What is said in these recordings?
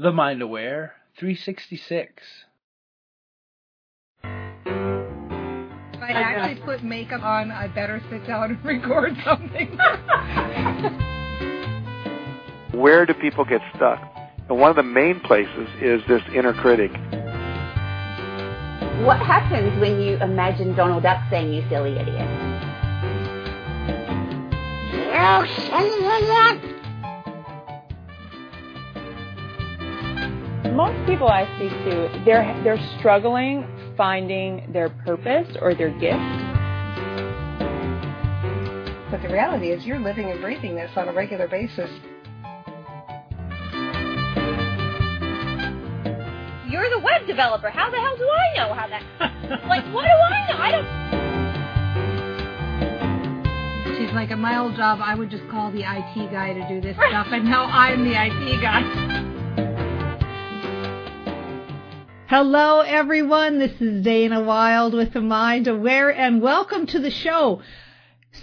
The Mind Aware 366. If I actually put makeup on, I better sit down and record something. Where do people get stuck? And one of the main places is this inner critic. What happens when you imagine Donald Duck saying, you silly idiot? You silly idiot! Most people I speak to, they're they're struggling finding their purpose or their gift. but the reality is, you're living and breathing this on a regular basis. You're the web developer. How the hell do I know how that? like, what do I know? I don't. She's like, at my old job, I would just call the IT guy to do this stuff, and now I'm the IT guy. Hello, everyone. This is Dana Wilde with the Mind Aware, and welcome to the show.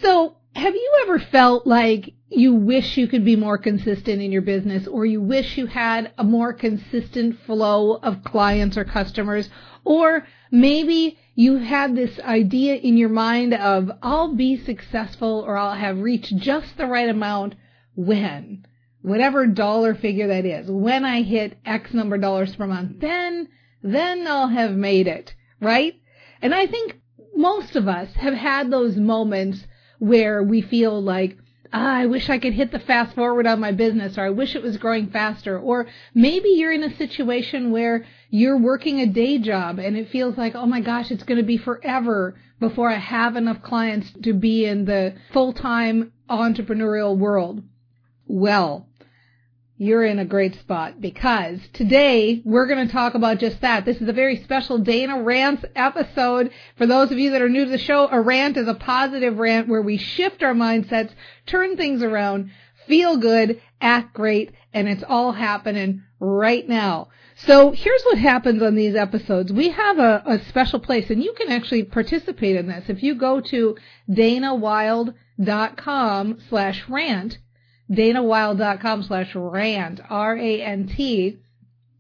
So, have you ever felt like you wish you could be more consistent in your business, or you wish you had a more consistent flow of clients or customers, or maybe you had this idea in your mind of, I'll be successful or I'll have reached just the right amount when? Whatever dollar figure that is. When I hit X number of dollars per month, then then I'll have made it, right? And I think most of us have had those moments where we feel like, ah, I wish I could hit the fast forward on my business, or I wish it was growing faster, or maybe you're in a situation where you're working a day job and it feels like, oh my gosh, it's going to be forever before I have enough clients to be in the full-time entrepreneurial world. Well, you're in a great spot because today we're going to talk about just that. This is a very special Dana Rants episode. For those of you that are new to the show, a rant is a positive rant where we shift our mindsets, turn things around, feel good, act great, and it's all happening right now. So here's what happens on these episodes. We have a, a special place and you can actually participate in this. If you go to danawilde.com slash rant, danawilde.com slash rant, R-A-N-T,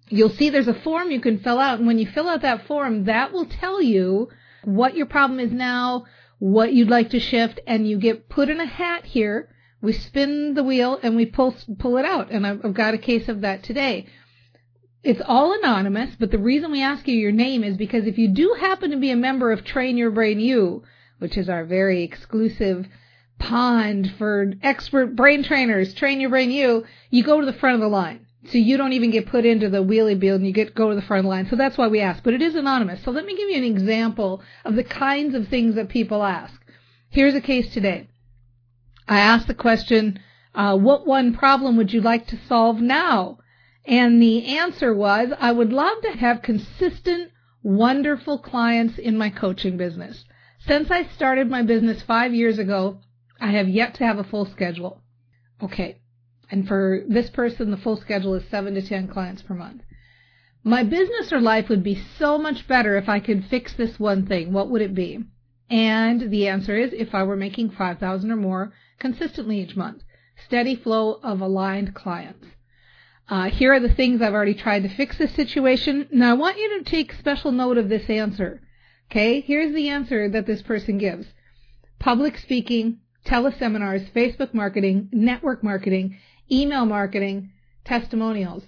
you'll see there's a form you can fill out. And when you fill out that form, that will tell you what your problem is now, what you'd like to shift, and you get put in a hat here. We spin the wheel and we pull, pull it out. And I've, I've got a case of that today. It's all anonymous, but the reason we ask you your name is because if you do happen to be a member of Train Your Brain U, which is our very exclusive pond for expert brain trainers, train your brain you, you go to the front of the line. So you don't even get put into the wheelie bill and you get go to the front of the line. So that's why we ask. But it is anonymous. So let me give you an example of the kinds of things that people ask. Here's a case today. I asked the question, uh, what one problem would you like to solve now? And the answer was, I would love to have consistent, wonderful clients in my coaching business. Since I started my business five years ago, I have yet to have a full schedule. Okay. And for this person, the full schedule is seven to 10 clients per month. My business or life would be so much better if I could fix this one thing. What would it be? And the answer is if I were making 5,000 or more consistently each month. Steady flow of aligned clients. Uh, here are the things I've already tried to fix this situation. Now I want you to take special note of this answer. Okay, here's the answer that this person gives. Public speaking, teleseminars, Facebook marketing, network marketing, email marketing, testimonials.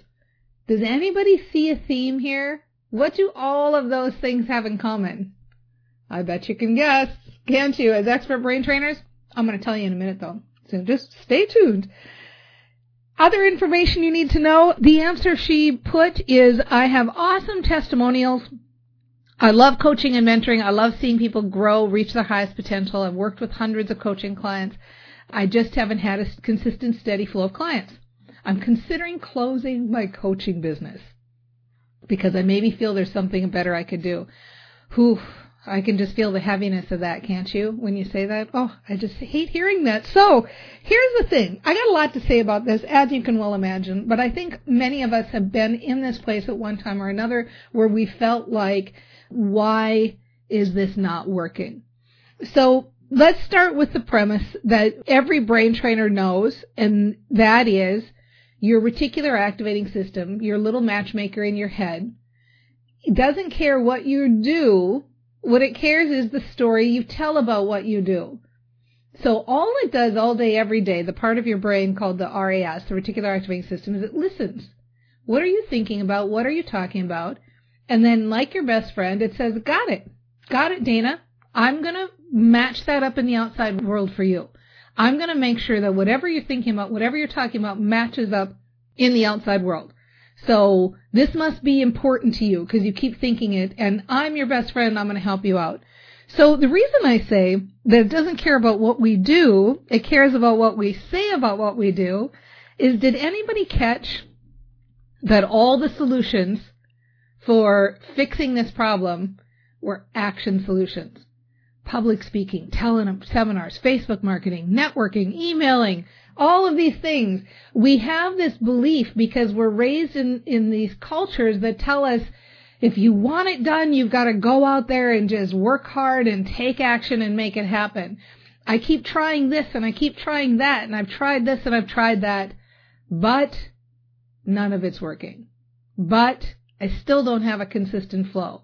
Does anybody see a theme here? What do all of those things have in common? I bet you can guess, can't you? As expert brain trainers, I'm going to tell you in a minute though. So just stay tuned. Other information you need to know, the answer she put is I have awesome testimonials. I love coaching and mentoring. I love seeing people grow, reach their highest potential. I've worked with hundreds of coaching clients. I just haven't had a consistent, steady flow of clients. I'm considering closing my coaching business because I maybe feel there's something better I could do. Whew, I can just feel the heaviness of that, can't you? When you say that, oh, I just hate hearing that. So here's the thing. I got a lot to say about this, as you can well imagine, but I think many of us have been in this place at one time or another where we felt like, why is this not working? So let's start with the premise that every brain trainer knows, and that is your reticular activating system, your little matchmaker in your head, doesn't care what you do. What it cares is the story you tell about what you do. So all it does all day, every day, the part of your brain called the RAS, the reticular activating system, is it listens. What are you thinking about? What are you talking about? And then, like your best friend, it says, got it. Got it, Dana. I'm going to match that up in the outside world for you. I'm going to make sure that whatever you're thinking about, whatever you're talking about, matches up in the outside world. So this must be important to you because you keep thinking it, and I'm your best friend. I'm going to help you out. So the reason I say that it doesn't care about what we do, it cares about what we say about what we do, is did anybody catch that all the solutions for fixing this problem were action solutions? Public speaking, tele- seminars, Facebook marketing, networking, emailing, all of these things. We have this belief because we're raised in, in these cultures that tell us if you want it done, you've got to go out there and just work hard and take action and make it happen. I keep trying this and I keep trying that and I've tried this and I've tried that, but none of it's working. But I still don't have a consistent flow.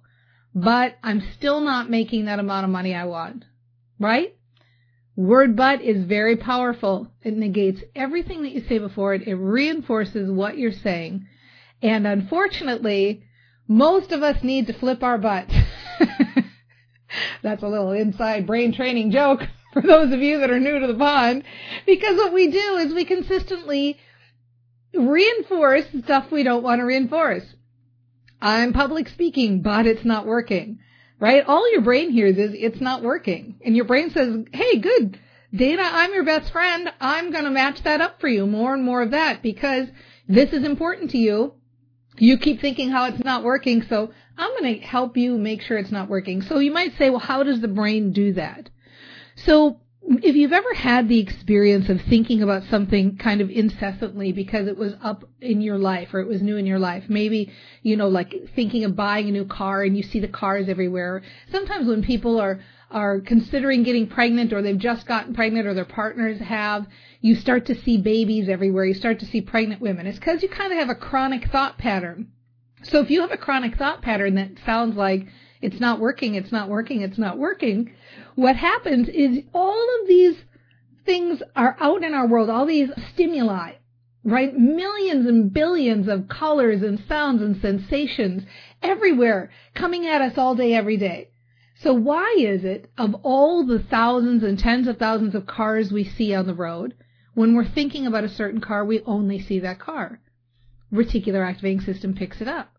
But I'm still not making that amount of money I want. Right? Word but is very powerful. It negates everything that you say before it. It reinforces what you're saying. And unfortunately, most of us need to flip our butts. That's a little inside brain training joke for those of you that are new to the pond. Because what we do is we consistently reinforce stuff we don't want to reinforce. I'm public speaking, but it's not working right? All your brain hears is it's not working. And your brain says, hey, good. Dana, I'm your best friend. I'm going to match that up for you. More and more of that because this is important to you. You keep thinking how it's not working. So I'm going to help you make sure it's not working. So you might say, well, how does the brain do that? So if you've ever had the experience of thinking about something kind of incessantly because it was up in your life or it was new in your life, maybe, you know, like thinking of buying a new car and you see the cars everywhere. Sometimes when people are, are considering getting pregnant or they've just gotten pregnant or their partners have, you start to see babies everywhere. You start to see pregnant women. It's because you kind of have a chronic thought pattern. So if you have a chronic thought pattern that sounds like it's not working, it's not working, it's not working, what happens is all of these things are out in our world, all these stimuli, right? Millions and billions of colors and sounds and sensations everywhere coming at us all day, every day. So why is it of all the thousands and tens of thousands of cars we see on the road, when we're thinking about a certain car, we only see that car? Reticular activating system picks it up.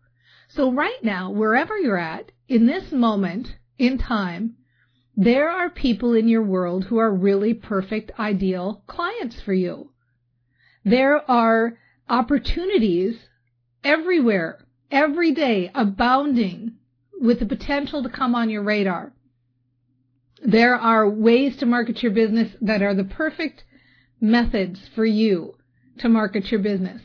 So right now, wherever you're at, in this moment in time, there are people in your world who are really perfect, ideal clients for you. There are opportunities everywhere, every day, abounding with the potential to come on your radar. There are ways to market your business that are the perfect methods for you to market your business.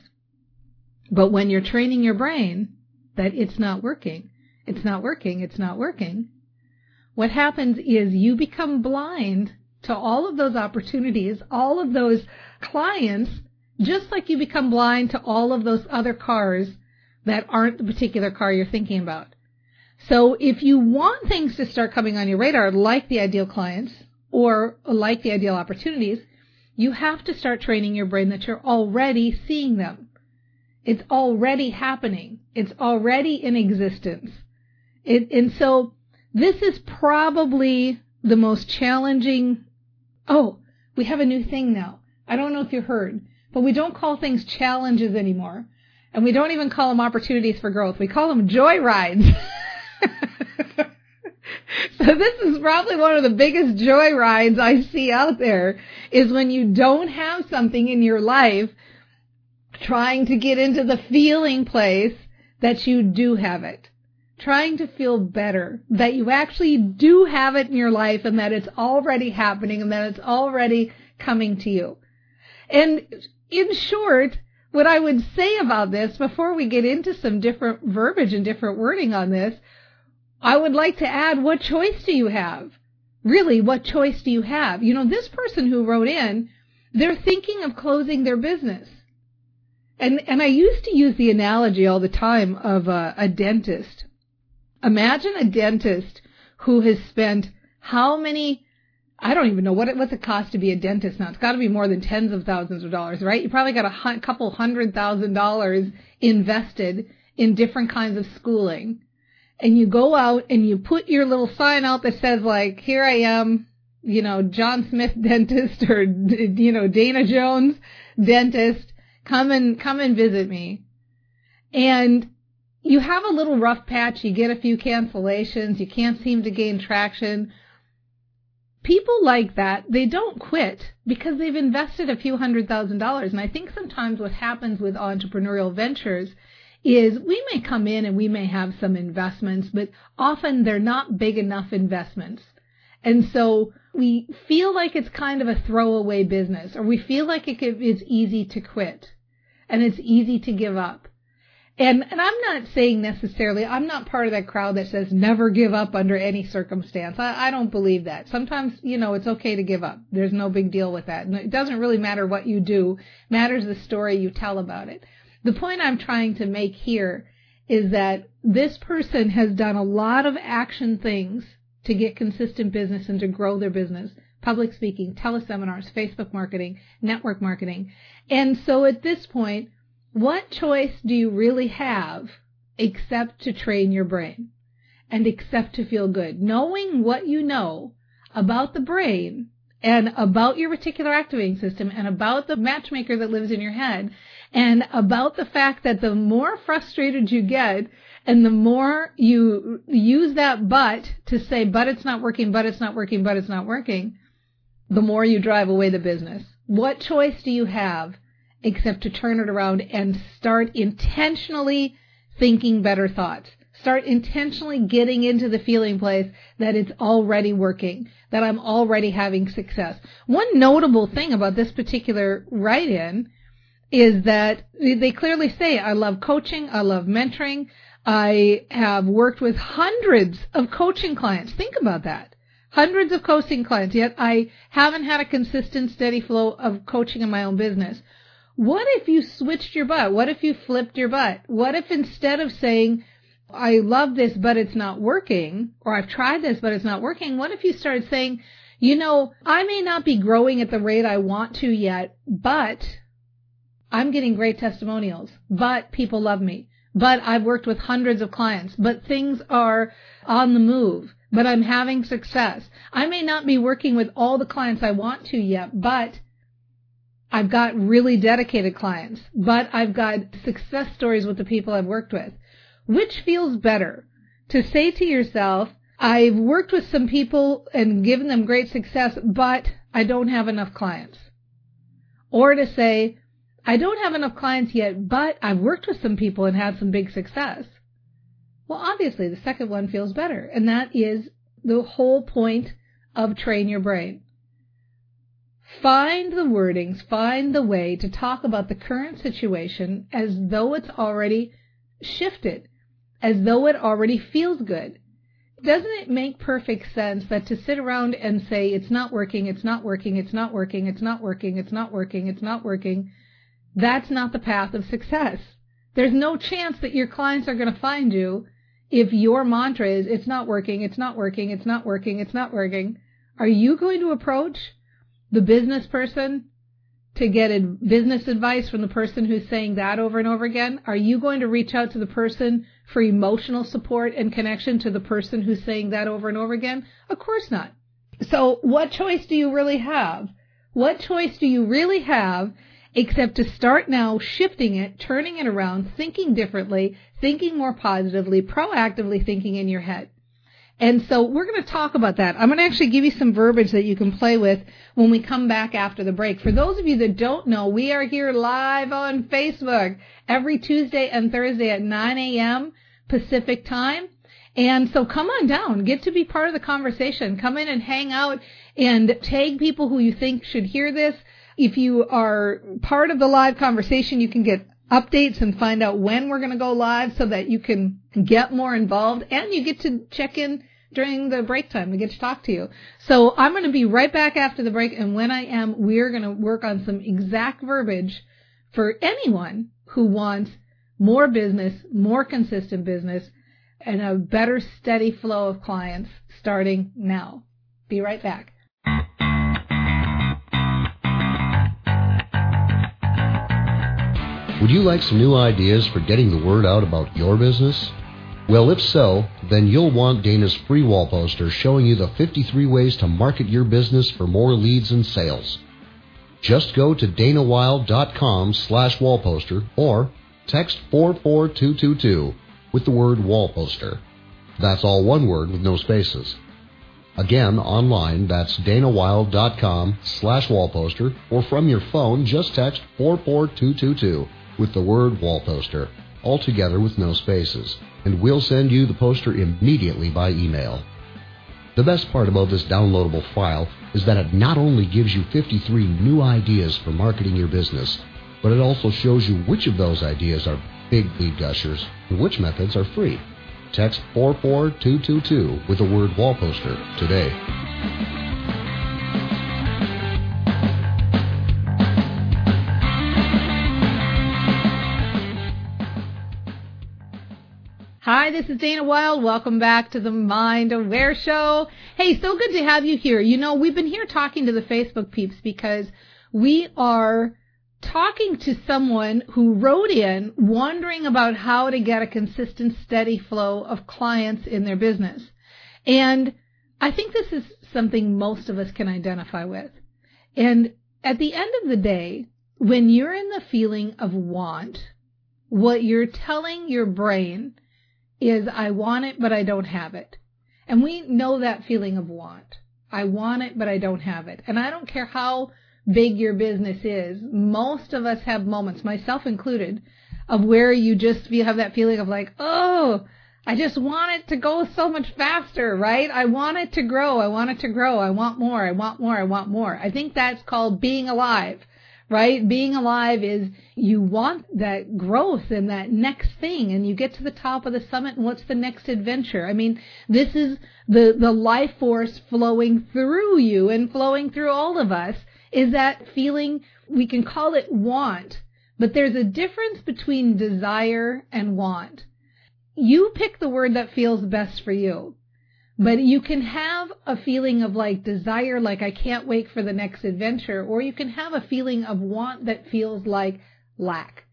But when you're training your brain that it's not working, it's not working, it's not working, what happens is you become blind to all of those opportunities, all of those clients, just like you become blind to all of those other cars that aren't the particular car you're thinking about. So if you want things to start coming on your radar, like the ideal clients or like the ideal opportunities, you have to start training your brain that you're already seeing them. It's already happening. It's already in existence. It, and so this is probably the most challenging. Oh, we have a new thing now. I don't know if you heard, but we don't call things challenges anymore. And we don't even call them opportunities for growth. We call them joy rides. so this is probably one of the biggest joy rides I see out there is when you don't have something in your life trying to get into the feeling place that you do have it trying to feel better, that you actually do have it in your life and that it's already happening and that it's already coming to you. And in short, what I would say about this before we get into some different verbiage and different wording on this, I would like to add what choice do you have? Really, what choice do you have? You know, this person who wrote in, they're thinking of closing their business. And, and I used to use the analogy all the time of a, a dentist. Imagine a dentist who has spent how many I don't even know what it, what's it cost to be a dentist now. It's got to be more than tens of thousands of dollars, right? You probably got a couple hundred thousand dollars invested in different kinds of schooling. And you go out and you put your little sign out that says like, here I am, you know, John Smith dentist or, you know, Dana Jones dentist. Come and, come and visit me. And you have a little rough patch. You get a few cancellations. You can't seem to gain traction people like that, they don't quit because they've invested a few hundred thousand dollars. And I think sometimes what happens with entrepreneurial ventures is we may come in and we may have some investments, but often they're not big enough investments. And so we feel like it's kind of a throwaway business or we feel like it's easy to quit and it's easy to give up. And, and I'm not saying necessarily, I'm not part of that crowd that says never give up under any circumstance. I, I don't believe that. Sometimes, you know, it's okay to give up. There's no big deal with that. And it doesn't really matter what you do. It matters the story you tell about it. The point I'm trying to make here is that this person has done a lot of action things to get consistent business and to grow their business. Public speaking, teleseminars, Facebook marketing, network marketing. And so at this point, what choice do you really have except to train your brain and except to feel good? Knowing what you know about the brain and about your reticular activating system and about the matchmaker that lives in your head and about the fact that the more frustrated you get and the more you use that but to say, but it's not working, but it's not working, but it's not working, the more you drive away the business. What choice do you have except to turn it around and start intentionally thinking better thoughts. Start intentionally getting into the feeling place that it's already working, that I'm already having success. One notable thing about this particular write-in is that they clearly say, I love coaching, I love mentoring, I have worked with hundreds of coaching clients. Think about that. Hundreds of coaching clients, yet I haven't had a consistent, steady flow of coaching in my own business. What if you switched your butt? What if you flipped your butt? What if instead of saying, I love this, but it's not working, or I've tried this, but it's not working, what if you started saying, you know, I may not be growing at the rate I want to yet, but I'm getting great testimonials, but people love me, but I've worked with hundreds of clients, but things are on the move, but I'm having success. I may not be working with all the clients I want to yet, but I've got really dedicated clients, but I've got success stories with the people I've worked with. Which feels better? To say to yourself, I've worked with some people and given them great success, but I don't have enough clients. Or to say, I don't have enough clients yet, but I've worked with some people and had some big success. Well, obviously the second one feels better. And that is the whole point of train your brain. Find the wordings, find the way to talk about the current situation as though it's already shifted, as though it already feels good. Doesn't it make perfect sense that to sit around and say, it's not working, it's not working, it's not working, it's not working, it's not working, it's not working, that's not the path of success. There's no chance that your clients are going to find you if your mantra is, it's not working, it's not working, it's not working, it's not working. Are you going to approach the business person to get business advice from the person who's saying that over and over again? Are you going to reach out to the person for emotional support and connection to the person who's saying that over and over again? Of course not. So what choice do you really have? What choice do you really have except to start now shifting it, turning it around, thinking differently, thinking more positively, proactively thinking in your head? And so we're going to talk about that. I'm going to actually give you some verbiage that you can play with when we come back after the break. For those of you that don't know, we are here live on Facebook every Tuesday and Thursday at 9 a.m. Pacific time. And so come on down, get to be part of the conversation. Come in and hang out and tag people who you think should hear this. If you are part of the live conversation, you can get updates and find out when we're going to go live so that you can get more involved and you get to check in during the break time. We get to talk to you. So I'm going to be right back after the break. And when I am, we're going to work on some exact verbiage for anyone who wants more business, more consistent business, and a better steady flow of clients starting now. Be right back. Would you like some new ideas for getting the word out about your business? Well, if so, then you'll want Dana's free wall poster showing you the 53 ways to market your business for more leads and sales. Just go to danawilde.com slash wallposter or text 44222 with the word wallposter. That's all one word with no spaces. Again, online, that's danawilde.com slash wallposter or from your phone, just text 44222 with the word wallposter, all together with no spaces, and we'll send you the poster immediately by email. The best part about this downloadable file is that it not only gives you 53 new ideas for marketing your business, but it also shows you which of those ideas are big lead gushers and which methods are free. Text 44222 with the word wall poster today. Hi, this is Dana Wilde. Welcome back to the Mind Aware Show. Hey, so good to have you here. You know, we've been here talking to the Facebook peeps because we are talking to someone who wrote in wondering about how to get a consistent, steady flow of clients in their business. And I think this is something most of us can identify with. And at the end of the day, when you're in the feeling of want, what you're telling your brain is I want it, but I don't have it. And we know that feeling of want. I want it, but I don't have it. And I don't care how big your business is. Most of us have moments, myself included, of where you just, you have that feeling of like, oh, I just want it to go so much faster, right? I want it to grow. I want it to grow. I want more. I want more. I want more. I think that's called being alive right? Being alive is you want that growth and that next thing and you get to the top of the summit and what's the next adventure? I mean, this is the, the life force flowing through you and flowing through all of us is that feeling, we can call it want, but there's a difference between desire and want. You pick the word that feels best for you. But you can have a feeling of like desire, like I can't wait for the next adventure, or you can have a feeling of want that feels like lack.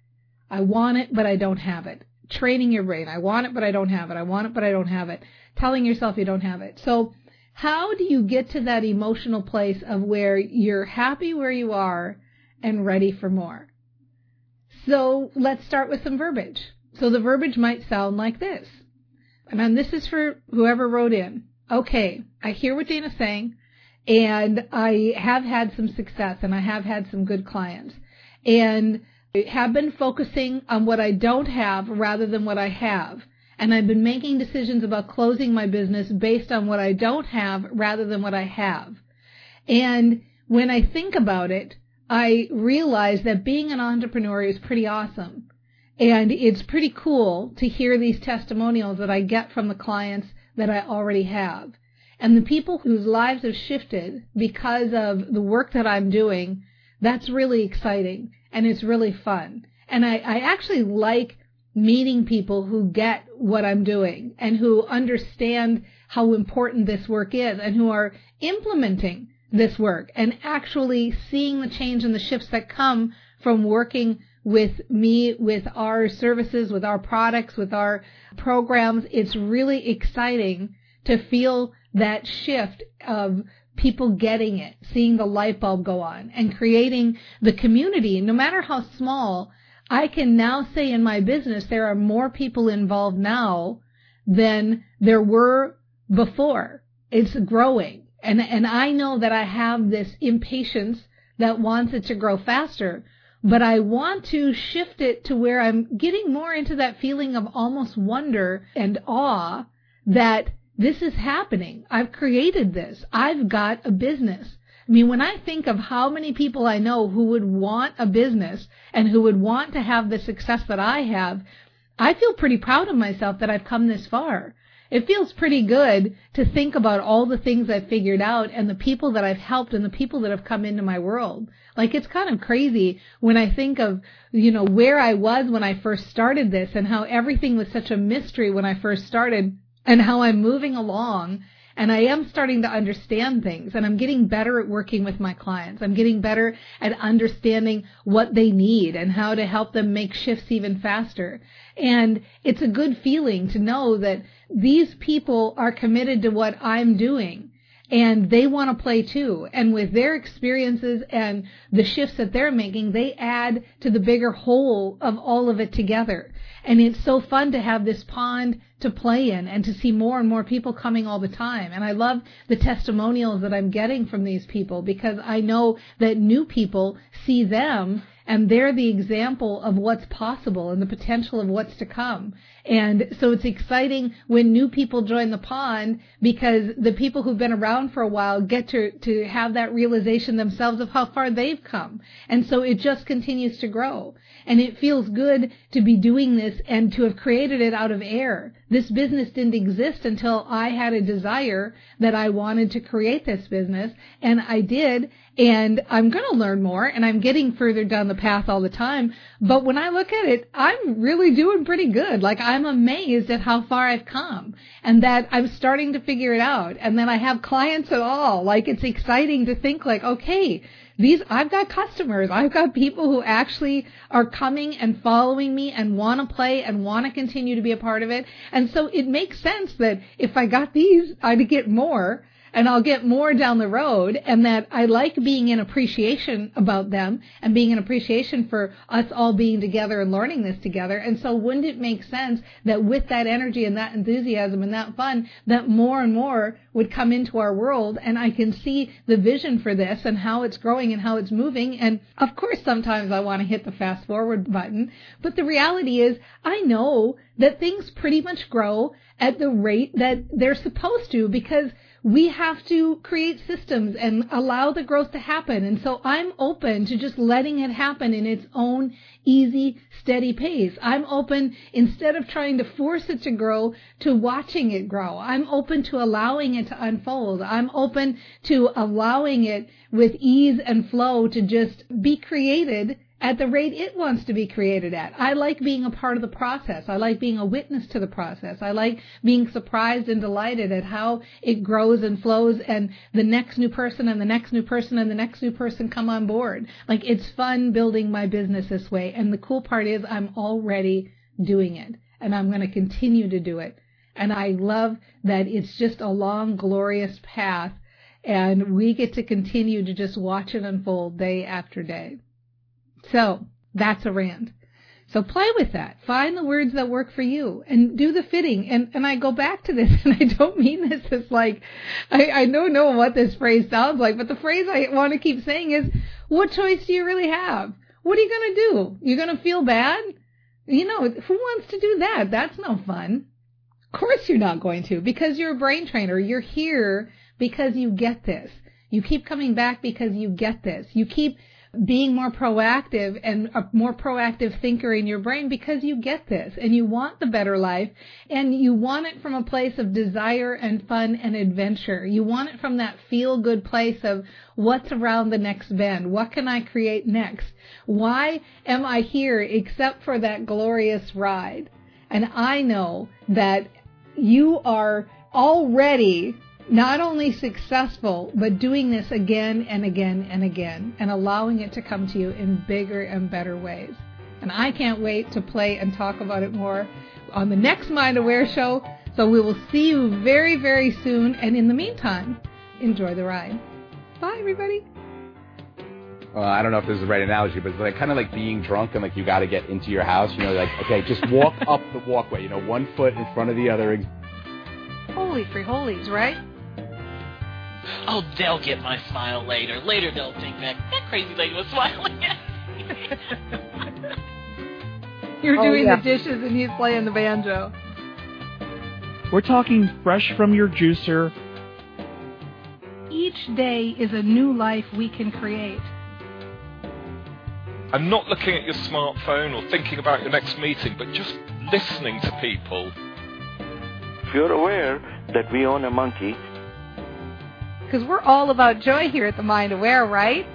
I want it, but I don't have it. Training your brain. I want it, but I don't have it. I want it, but I don't have it. Telling yourself you don't have it. So how do you get to that emotional place of where you're happy where you are and ready for more? So let's start with some verbiage. So the verbiage might sound like this. And this is for whoever wrote in. Okay, I hear what Dana's saying, and I have had some success, and I have had some good clients, and I have been focusing on what I don't have rather than what I have. And I've been making decisions about closing my business based on what I don't have rather than what I have. And when I think about it, I realize that being an entrepreneur is pretty awesome. And it's pretty cool to hear these testimonials that I get from the clients that I already have. And the people whose lives have shifted because of the work that I'm doing, that's really exciting and it's really fun. And I, I actually like meeting people who get what I'm doing and who understand how important this work is and who are implementing this work and actually seeing the change and the shifts that come from working with me, with our services, with our products, with our programs. It's really exciting to feel that shift of people getting it, seeing the light bulb go on and creating the community, no matter how small. I can now say in my business, there are more people involved now than there were before. It's growing. And, and I know that I have this impatience that wants it to grow faster but I want to shift it to where I'm getting more into that feeling of almost wonder and awe that this is happening. I've created this. I've got a business. I mean, when I think of how many people I know who would want a business and who would want to have the success that I have, I feel pretty proud of myself that I've come this far. It feels pretty good to think about all the things I've figured out and the people that I've helped and the people that have come into my world. Like it's kind of crazy when I think of, you know, where I was when I first started this and how everything was such a mystery when I first started and how I'm moving along and I am starting to understand things and I'm getting better at working with my clients. I'm getting better at understanding what they need and how to help them make shifts even faster. And it's a good feeling to know that these people are committed to what I'm doing and they want to play too. And with their experiences and the shifts that they're making, they add to the bigger whole of all of it together. And it's so fun to have this pond to play in and to see more and more people coming all the time. And I love the testimonials that I'm getting from these people because I know that new people see them and they're the example of what's possible and the potential of what's to come. And so it's exciting when new people join the pond because the people who've been around for a while get to, to have that realization themselves of how far they've come. And so it just continues to grow. And it feels good to be doing this and to have created it out of air. This business didn't exist until I had a desire that I wanted to create this business and I did and I'm going to learn more and I'm getting further down the path all the time. But when I look at it, I'm really doing pretty good. Like I'm amazed at how far I've come and that I'm starting to figure it out. And then I have clients at all. Like it's exciting to think like, okay, these, I've got customers. I've got people who actually are coming and following me and want to play and want to continue to be a part of it. And so it makes sense that if I got these, I'd get more and I'll get more down the road and that I like being in appreciation about them and being in appreciation for us all being together and learning this together. And so wouldn't it make sense that with that energy and that enthusiasm and that fun, that more and more would come into our world and I can see the vision for this and how it's growing and how it's moving. And of course, sometimes I want to hit the fast forward button, but the reality is I know that things pretty much grow at the rate that they're supposed to because we have to create systems and allow the growth to happen. And so I'm open to just letting it happen in its own easy, steady pace. I'm open, instead of trying to force it to grow, to watching it grow. I'm open to allowing it to unfold. I'm open to allowing it with ease and flow to just be created at the rate it wants to be created at. I like being a part of the process. I like being a witness to the process. I like being surprised and delighted at how it grows and flows and the next new person and the next new person and the next new person come on board. Like it's fun building my business this way. And the cool part is I'm already doing it and I'm going to continue to do it. And I love that it's just a long, glorious path and we get to continue to just watch it unfold day after day. So that's a rant. So play with that. Find the words that work for you and do the fitting. And, and I go back to this and I don't mean this as like, I, I don't know what this phrase sounds like, but the phrase I want to keep saying is, what choice do you really have? What are you going to do? You're going to feel bad? You know, who wants to do that? That's no fun. Of course you're not going to because you're a brain trainer. You're here because you get this. You keep coming back because you get this. You keep being more proactive and a more proactive thinker in your brain because you get this and you want the better life and you want it from a place of desire and fun and adventure. You want it from that feel good place of what's around the next bend? What can I create next? Why am I here except for that glorious ride? And I know that you are already not only successful, but doing this again and again and again and allowing it to come to you in bigger and better ways. And I can't wait to play and talk about it more on the next Mind Aware show. So we will see you very, very soon. And in the meantime, enjoy the ride. Bye, everybody. Well, I don't know if this is the right analogy, but it's like kind of like being drunk and like you got to get into your house. You know, like okay, just walk up the walkway. You know, one foot in front of the other. Holy free holies, right? Oh, they'll get my smile later. Later they'll think that that crazy lady was smiling at me. You're Oh, doing yeah. the dishes and he's playing the banjo. We're talking fresh from your juicer. Each day is a new life we can create. and not looking at your smartphone or thinking about your next meeting, but just listening to people if you're aware that we own a monkey, Because we're all about joy here at the Mind Aware, right?